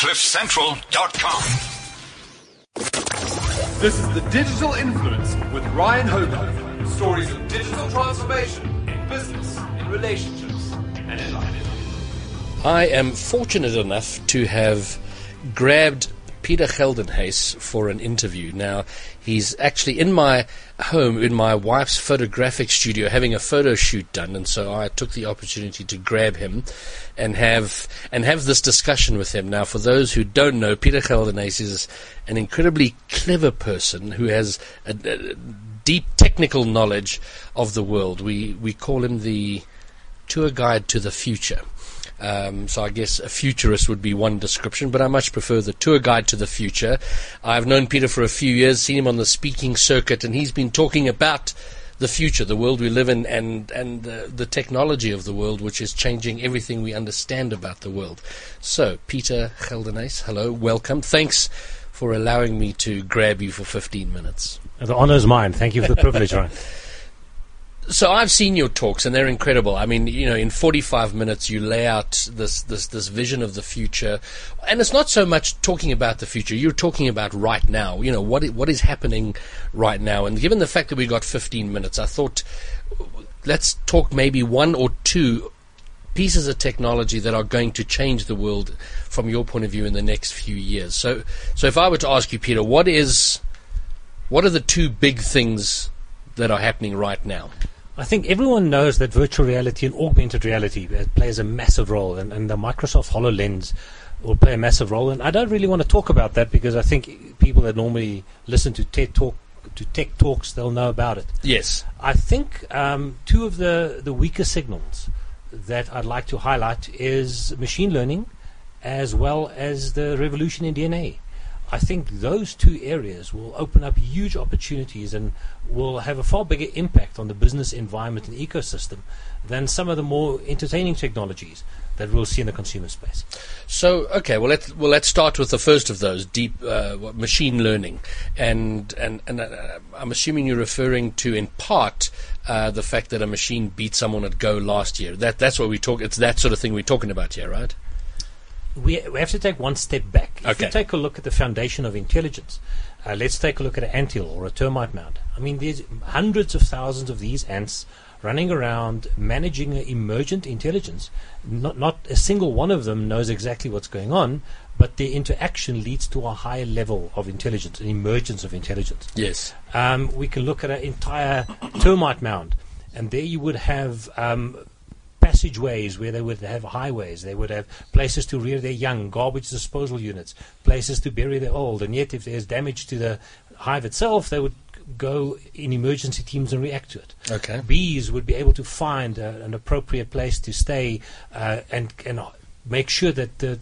CliffCentral.com. This is the Digital Influence with Ryan Hogan. Stories of digital transformation in business, in relationships, and in life. I am fortunate enough to have grabbed Peter Geldenhuys for an interview. Now, he's actually in my home, in my wife's photographic studio, having a photo shoot done, and so I took the opportunity to grab him and have and have this discussion with him. Now, for those who don't know, Peter Geldenhuys is an incredibly clever person who has a, a deep technical knowledge of the world. We we call him the tour guide to the future. Um, so I guess a futurist would be one description, but I much prefer the tour guide to the future. I've known Peter for a few years, seen him on the speaking circuit, and he's been talking about the future, the world we live in, and and the, the technology of the world, which is changing everything we understand about the world. So, Peter Geldenhuys, hello, welcome. Thanks for allowing me to grab you for 15 minutes. The honor is mine. Thank you for the privilege, Ryan. So I've seen your talks, and they're incredible. I mean, you know, in 45 minutes, you lay out this this this vision of the future, and it's not so much talking about the future. You're talking about right now. You know, what what is happening right now. And given the fact that we got 15 minutes, I thought let's talk maybe one or two pieces of technology that are going to change the world from your point of view in the next few years. So, so if I were to ask you, Peter, what is what are the two big things that are happening right now? I think everyone knows that virtual reality and augmented reality uh, plays a massive role, and, and the Microsoft HoloLens will play a massive role. And I don't really want to talk about that because I think people that normally listen to TED Talk to tech talks, they'll know about it. Yes. I think um, two of the, the weaker signals that I'd like to highlight is machine learning as well as the revolution in DNA. I think those two areas will open up huge opportunities and will have a far bigger impact on the business environment and ecosystem than some of the more entertaining technologies that we'll see in the consumer space. So, okay, well let's well let's start with the first of those, deep uh, machine learning, and and and uh, I'm assuming you're referring to in part uh, the fact that a machine beat someone at Go last year. That that's what we talk. It's that sort of thing we're talking about here, right? We, we have to take one step back. If Okay. you take a look at the foundation of intelligence, uh, let's take a look at an anthill or a termite mound. I mean, there's hundreds of thousands of these ants running around managing emergent intelligence. Not, not a single one of them knows exactly what's going on, but their interaction leads to a higher level of intelligence, an emergence of intelligence. Yes. Um, we can look at an entire termite mound, and there you would have um, passageways where they would have highways, they would have places to rear their young, garbage disposal units, places to bury their old, and yet if there's damage to the hive itself, they would go in emergency teams and react to it. Okay. Bees would be able to find uh, an appropriate place to stay uh, and and make sure that the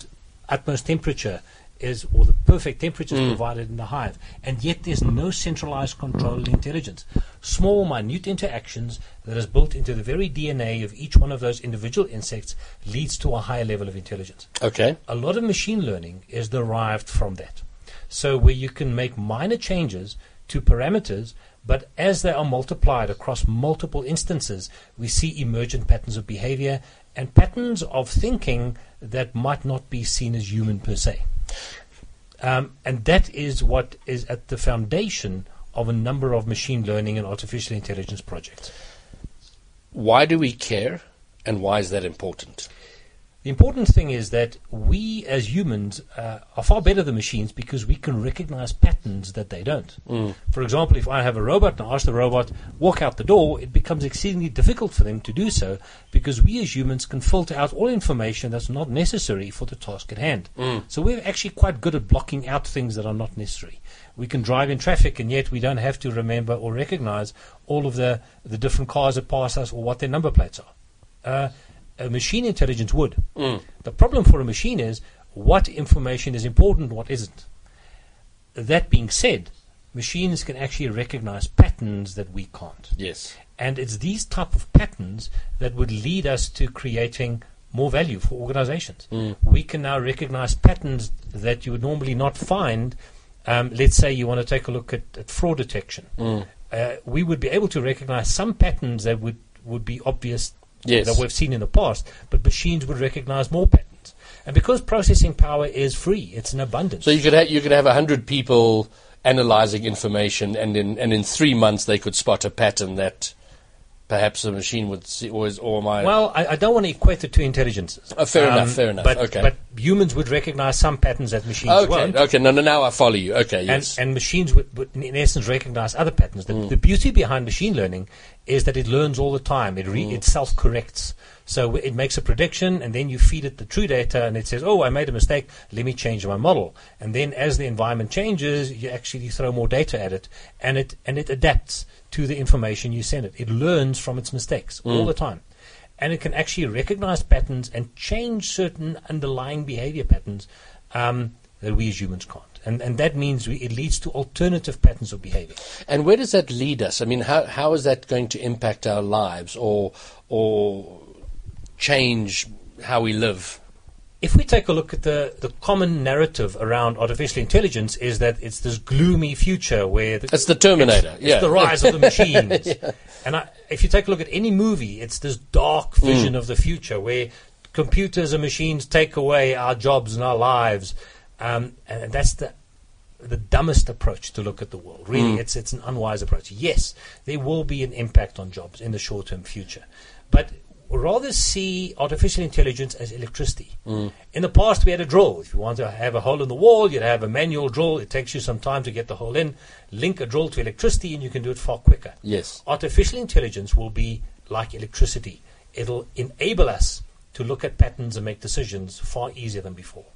utmost temperature is or the perfect temperature is mm. provided in the hive. And yet there's no centralized control and intelligence. Small, minute interactions that is built into the very DNA of each one of those individual insects leads to a higher level of intelligence. Okay. A lot of machine learning is derived from that. So where you can make minor changes to parameters, but as they are multiplied across multiple instances, we see emergent patterns of behavior and patterns of thinking that might not be seen as human per se. Um, and that is what is at the foundation of a number of machine learning and artificial intelligence projects. Why do we care, and why is that important? The important thing is that we as humans uh, are far better than machines because we can recognize patterns that they don't. For example, if I have a robot and I ask the robot, walk out the door, it becomes exceedingly difficult for them to do so because we as humans can filter out all information that's not necessary for the task at hand. So we're actually quite good at blocking out things that are not necessary. We can drive in traffic and yet we don't have to remember or recognize all of the, the different cars that pass us or what their number plates are. Uh, a machine intelligence would. The problem for a machine is what information is important, what isn't. That being said, machines can actually recognize patterns that we can't. Yes. And it's these type of patterns that would lead us to creating more value for organizations. We can now recognize patterns that you would normally not find. Um, let's say you want to take a look at, at fraud detection. Uh, we would be able to recognize some patterns that would, would be obvious Yes. that we've seen in the past, but machines would recognize more patterns. And because processing power is free, it's an abundance. So you could ha- you could have hundred people analyzing information, and in and in three months they could spot a pattern that perhaps the machine would see, or, is, or my Well, I, I don't want to equate the two intelligences. Oh, fair enough, um, fair enough. But, Okay. but humans would recognize some patterns that machines okay won't. okay no no now I follow you okay And, yes and machines would, would, in essence, recognize other patterns. The, mm. the beauty behind machine learning is that it learns all the time. It, re, mm. it self corrects. So it makes a prediction, and then you feed it the true data, and it says, "Oh, I made a mistake. Let me change my model." And then, as the environment changes, you actually throw more data at it, and it and it adapts to the information you send it. It learns from its mistakes all the time, and it can actually recognize patterns and change certain underlying behavior patterns um, that we as humans can't. And and that means we, it leads to alternative patterns of behavior. And where does that lead us? I mean, how how is that going to impact our lives or or change how we live? if we take a look at the, the common narrative around artificial intelligence is that it's this gloomy future where the, It's the Terminator. it's yeah. the rise of the machines. And I, if you take a look at any movie, it's this dark Mm. vision of the future where computers and machines take away our jobs and our lives. Um, and that's the the dumbest approach to look at the world. Really, Mm. it's it's an unwise approach. Yes, there will be an impact on jobs in the short term future, but rather see artificial intelligence as electricity. Mm. In the past, we had a drill. If you want to have a hole in the wall, you'd have a manual drill. It takes you some time to get the hole in. Link a drill to electricity, and you can do it far quicker. Yes. Artificial intelligence will be like electricity. It'll enable us to look at patterns and make decisions far easier than before.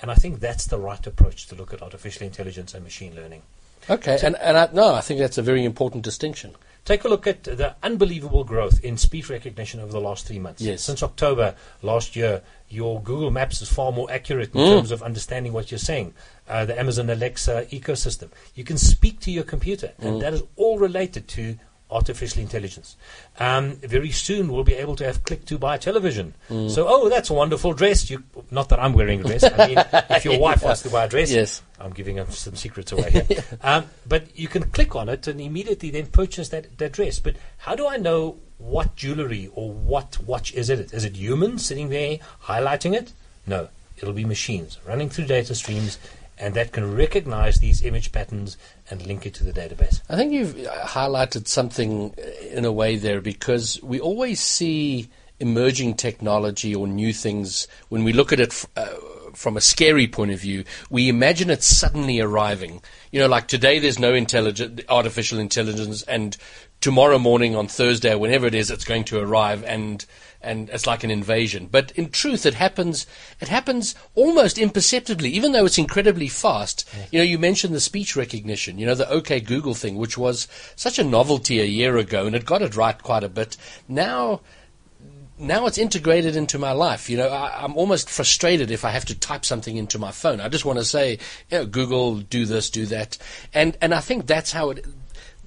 And I think that's the right approach to look at artificial intelligence and machine learning. Okay. And and I, no, I think that's a very important distinction. Take a look at the unbelievable growth in speech recognition over the last three months. Yes. Since October last year, your Google Maps is far more accurate in Mm. terms of understanding what you're saying. Uh, the Amazon Alexa ecosystem. You can speak to your computer, and Mm. that is all related to artificial intelligence. Um, very soon, we'll be able to have click to buy television. Mm. So, oh, that's a wonderful dress. You, not that I'm wearing a dress. I mean, if your wife wants to buy a dress, Yes. I'm giving some secrets away here. um, but you can click on it and immediately then purchase that, that dress. But how do I know what jewelry or what watch is it? Is it humans sitting there highlighting it? No, it'll be machines running through data streams and that can recognize these image patterns and link it to the database. I think you've uh, highlighted something uh, in a way there because we always see emerging technology or new things when we look at it uh, from a scary point of view. We imagine it suddenly arriving. You know, like today there's no intelligent artificial intelligence, and tomorrow morning on Thursday, whenever it is, it's going to arrive and. And it's like an invasion, but in truth, it happens. It happens almost imperceptibly, even though it's incredibly fast. You know, you mentioned the speech recognition. You know, the OK Google thing, which was such a novelty a year ago, and it got it right quite a bit. Now, now it's integrated into my life. You know, I, I'm almost frustrated if I have to type something into my phone. I just want to say, you know, Google, do this, do that, and and I think that's how it.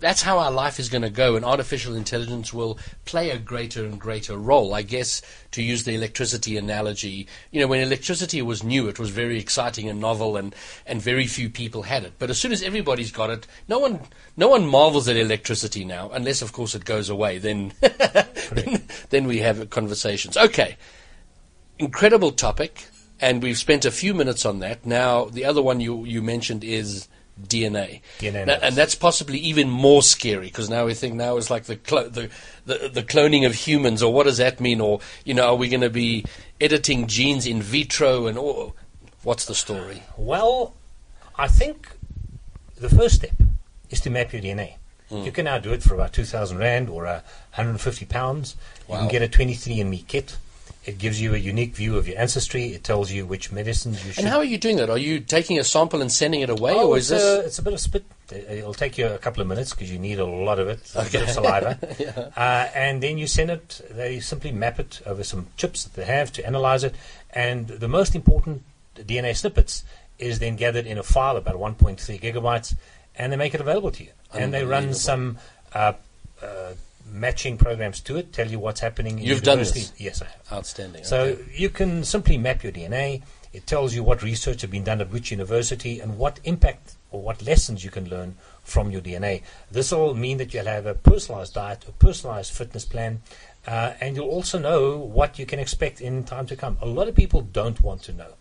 That's how our life is going to go, and artificial intelligence will play a greater and greater role. I guess to use the electricity analogy, you know, when electricity was new, it was very exciting and novel, and, and very few people had it. But as soon as everybody's got it, no one no one marvels at electricity now, unless of course it goes away. Then then, then we have conversations. Okay, incredible topic, and we've spent a few minutes on that. Now, the other one you, you mentioned is DNA. DNA Na- analysis. and that's possibly even more scary because now we think now it's like the, clo- the, the the cloning of humans, or what does that mean? Or you know, are we going to be editing genes in vitro and all? What's the story? Well, I think the first step is to map your DNA. Hmm. You can now do it for about 2,000 Rand or uh, 150 pounds. You can get a 23andMe kit. It gives you a unique view of your ancestry. It tells you which medicines you should And how are you doing that? Are you taking a sample and sending it away, Oh, or it's, is this? a, it's a bit of spit. Uh, It'll take you a couple of minutes because you need a lot of it, a bit of saliva. uh, and then you send it, they simply map it over some chips that they have to analyze it. And the most important DNA snippets is then gathered in a file about 1.3 gigabytes and they make it available to you. And they run some uh, uh, matching programs to it, tell you what's happening in You've done this? Yes, I have. Outstanding. So okay. you can simply map your DNA. It tells you what research has been done at which university and what impact or what lessons you can learn from your DNA. This will mean that you'll have a personalized diet, a personalized fitness plan, Uh, and you'll also know what you can expect in time to come. A lot of people don't want to know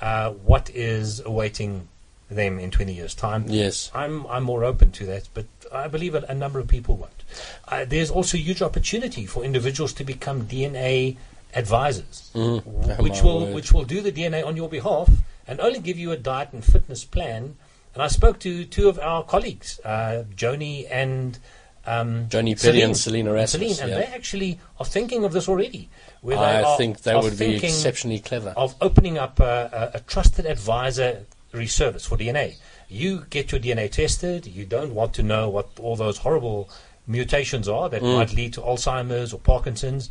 uh, what is awaiting them in 20 years' time. Yes. I'm, I'm more open to that, but I believe that a number of people won't. Uh, there's also huge opportunity for individuals to become DNA advisors, Mm. Which will word. which will do the DNA on your behalf and only give you a diet and fitness plan. And I spoke to two of our colleagues, uh, Joni and um, Joni Perry and Celine. Selena Rasmus, Celine, and yeah. they actually are thinking of this already. They I are- think that would be exceptionally clever. Of opening up a, a, a trusted advisory service for DNA. You get your DNA tested. You don't want to know what all those horrible mutations are that Mm. might lead to Alzheimer's or Parkinson's.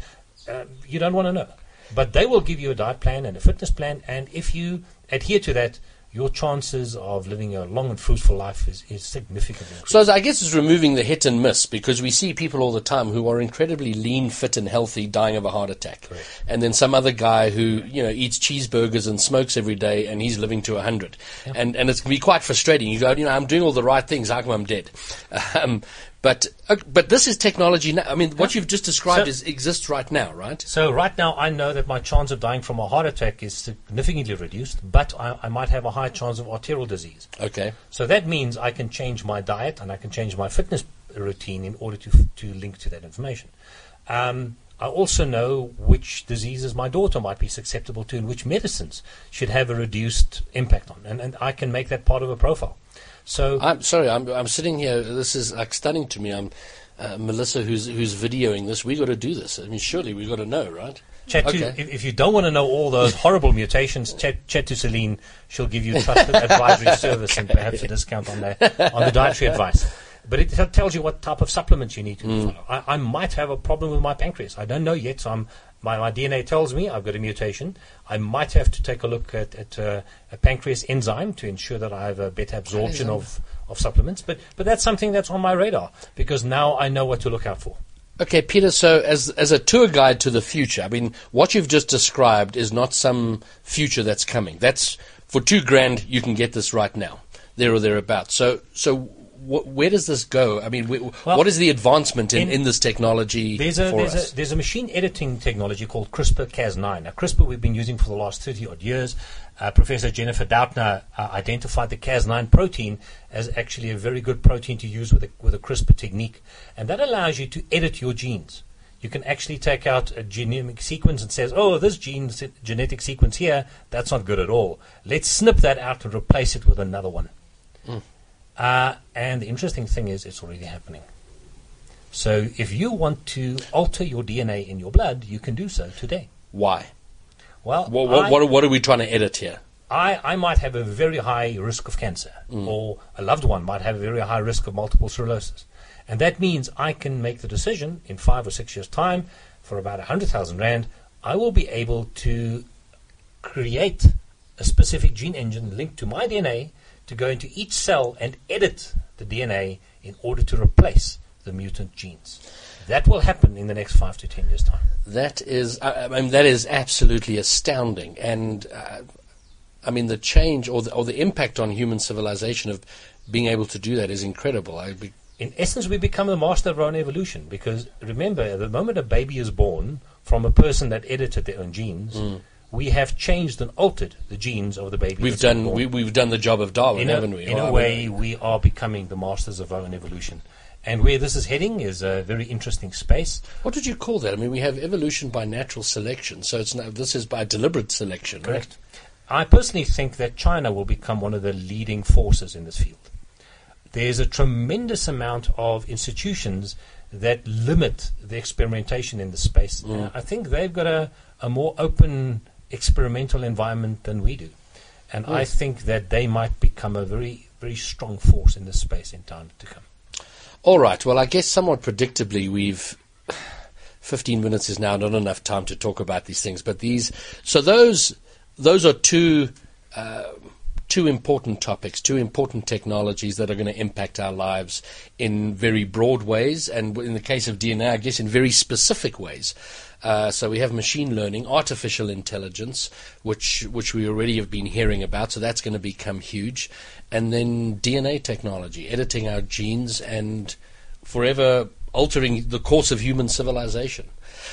Um, you don't want to know. But they will give you a diet plan and a fitness plan, and if you adhere to that, your chances of living a long and fruitful life is, is significantly increased. So I guess it's removing the hit and miss because we see people all the time who are incredibly lean, fit, and healthy dying of a heart attack, Correct. and then some other guy who you know eats cheeseburgers and smokes every day and he's living to hundred, and and it's can be quite frustrating. You go, you know, I'm doing all the right things, how come I'm dead? Um, but uh, but this is technology now. I mean, what you've just described So- is exists right now, right? So right now, I know that my chance of dying from a heart attack is significantly reduced, but I, I might have a high chance of arterial disease. Okay. So that means I can change my diet and I can change my fitness routine in order to to link to that information. Um, I also know which diseases my daughter might be susceptible to and which medicines should have a reduced impact on, and, and I can make that part of a profile. So I'm sorry. I'm I'm sitting here. This is like stunning to me. I'm uh, Melissa, who's who's videoing this. We got to do this. I mean, surely we got to know, right? Chat Okay. to, if, if you don't want to know all those horrible mutations, chat, chat to Celine. She'll give you trusted advisory service and perhaps a discount on the, on the dietary advice. But it t- tells you what type of supplements you need to Mm. follow. I, I might have a problem with my pancreas. I don't know yet. So I'm, my, my DNA tells me I've got a mutation. I might have to take a look at, at uh, a pancreas enzyme to ensure that I have a better absorption of, of supplements. But, but that's something that's on my radar because now I know what to look out for. Okay, Peter. So, as as a tour guide to the future, I mean, what you've just described is not some future that's coming. That's for two grand. You can get this right now, there or thereabouts. So, so wh- where does this go? I mean, wh- Well, what is the advancement in, in- in this technology There's a, for there's, us? a, there's a machine editing technology called CRISPR-Cas9. Now, CRISPR we've been using for the last 30 odd years. Uh, Professor Jennifer Doudna uh, identified the Cas9 protein as actually a very good protein to use with a, with a CRISPR technique. And that allows you to edit your genes. You can actually take out a genomic sequence and says, oh, this gene genetic sequence here, that's not good at all. Let's snip that out and replace it with another one. Uh, and the interesting thing is, it's already happening. So if you want to alter your DNA in your blood, you can do so today. Why? Well, What, what, I, what, what are we trying to edit here? I, I might have a very high risk of cancer, Mm. or a loved one might have a very high risk of multiple sclerosis. And that means I can make the decision in five or six years' time for about a 100,000 Rand, I will be able to create a specific gene engine linked to my DNA to go into each cell and edit the DNA in order to replace the mutant genes. That will happen in the next five to ten years' time. That is, I, I mean, that is absolutely astounding, and uh, I mean, the change or the, or the impact on human civilization of being able to do that is incredible. I be, in essence, we become the master of our own evolution because remember, the moment a baby is born from a person that edited their own genes, mm. we have changed and altered the genes of the baby. we've done we, we've done the job of Darwin, in a, haven't we? in a way, we are becoming the masters of our own evolution. And where this is heading is a very interesting space. what would you call that? I mean, we have evolution by natural selection, so it's not, this is by deliberate selection, Correct. I personally think that China will become one of the leading forces in this field. There's a tremendous amount of institutions that limit the experimentation in the space. Mm. I think they've got a, a more open experimental environment than we do. And I think that they might become a very, very strong force in this space in time to come. All right. Well, I guess somewhat predictably, we've 15 minutes is now not enough time to talk about these things. But these, so those, those are two, uh, two important topics, two important technologies that are going to impact our lives in very broad ways, and in the case of DNA, I guess in very specific ways. Uh, so we have machine learning, artificial intelligence, which which we already have been hearing about. So that's going to become huge, and then DNA technology, editing our genes and forever altering the course of human civilization.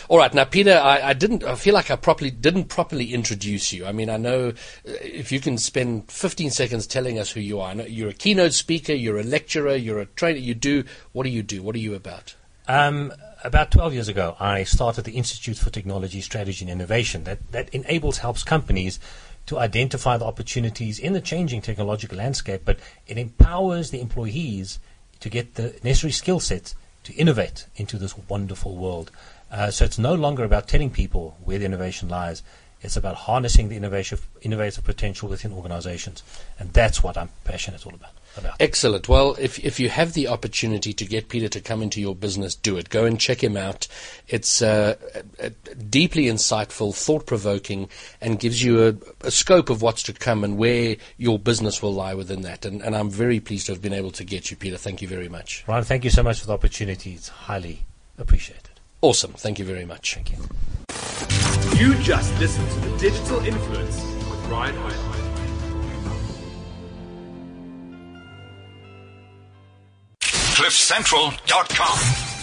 All right, now Peter, I, I, didn't. I feel like I properly didn't properly introduce you. I mean, I know uh, if you can spend 15 seconds telling us who you are. you're a keynote speaker, you're a lecturer, you're a trainer. You do what do you do? What are you about? Um, about 12 years ago, I started the Institute for Technology Strategy and Innovation that, that enables, helps companies to identify the opportunities in the changing technological landscape, but it empowers the employees to get the necessary skill sets to innovate into this wonderful world. Uh, so it's no longer about telling people where the innovation lies. It's about harnessing the innovative, innovative potential within organizations. And that's what I'm passionate all about. About. Excellent. Well, if if you have the opportunity to get Peter to come into your business, do it. Go and check him out. It's uh, deeply insightful, thought provoking, and gives you a, a, scope of what's to come and where your business will lie within that. And, and I'm very pleased to have been able to get you, Peter. Thank you very much. Ryan, thank you so much for the opportunity. It's highly appreciated. Awesome. Thank you very much. Thank you. You just listened to The Digital Influence with Ryan Hyde. CliffCentral.com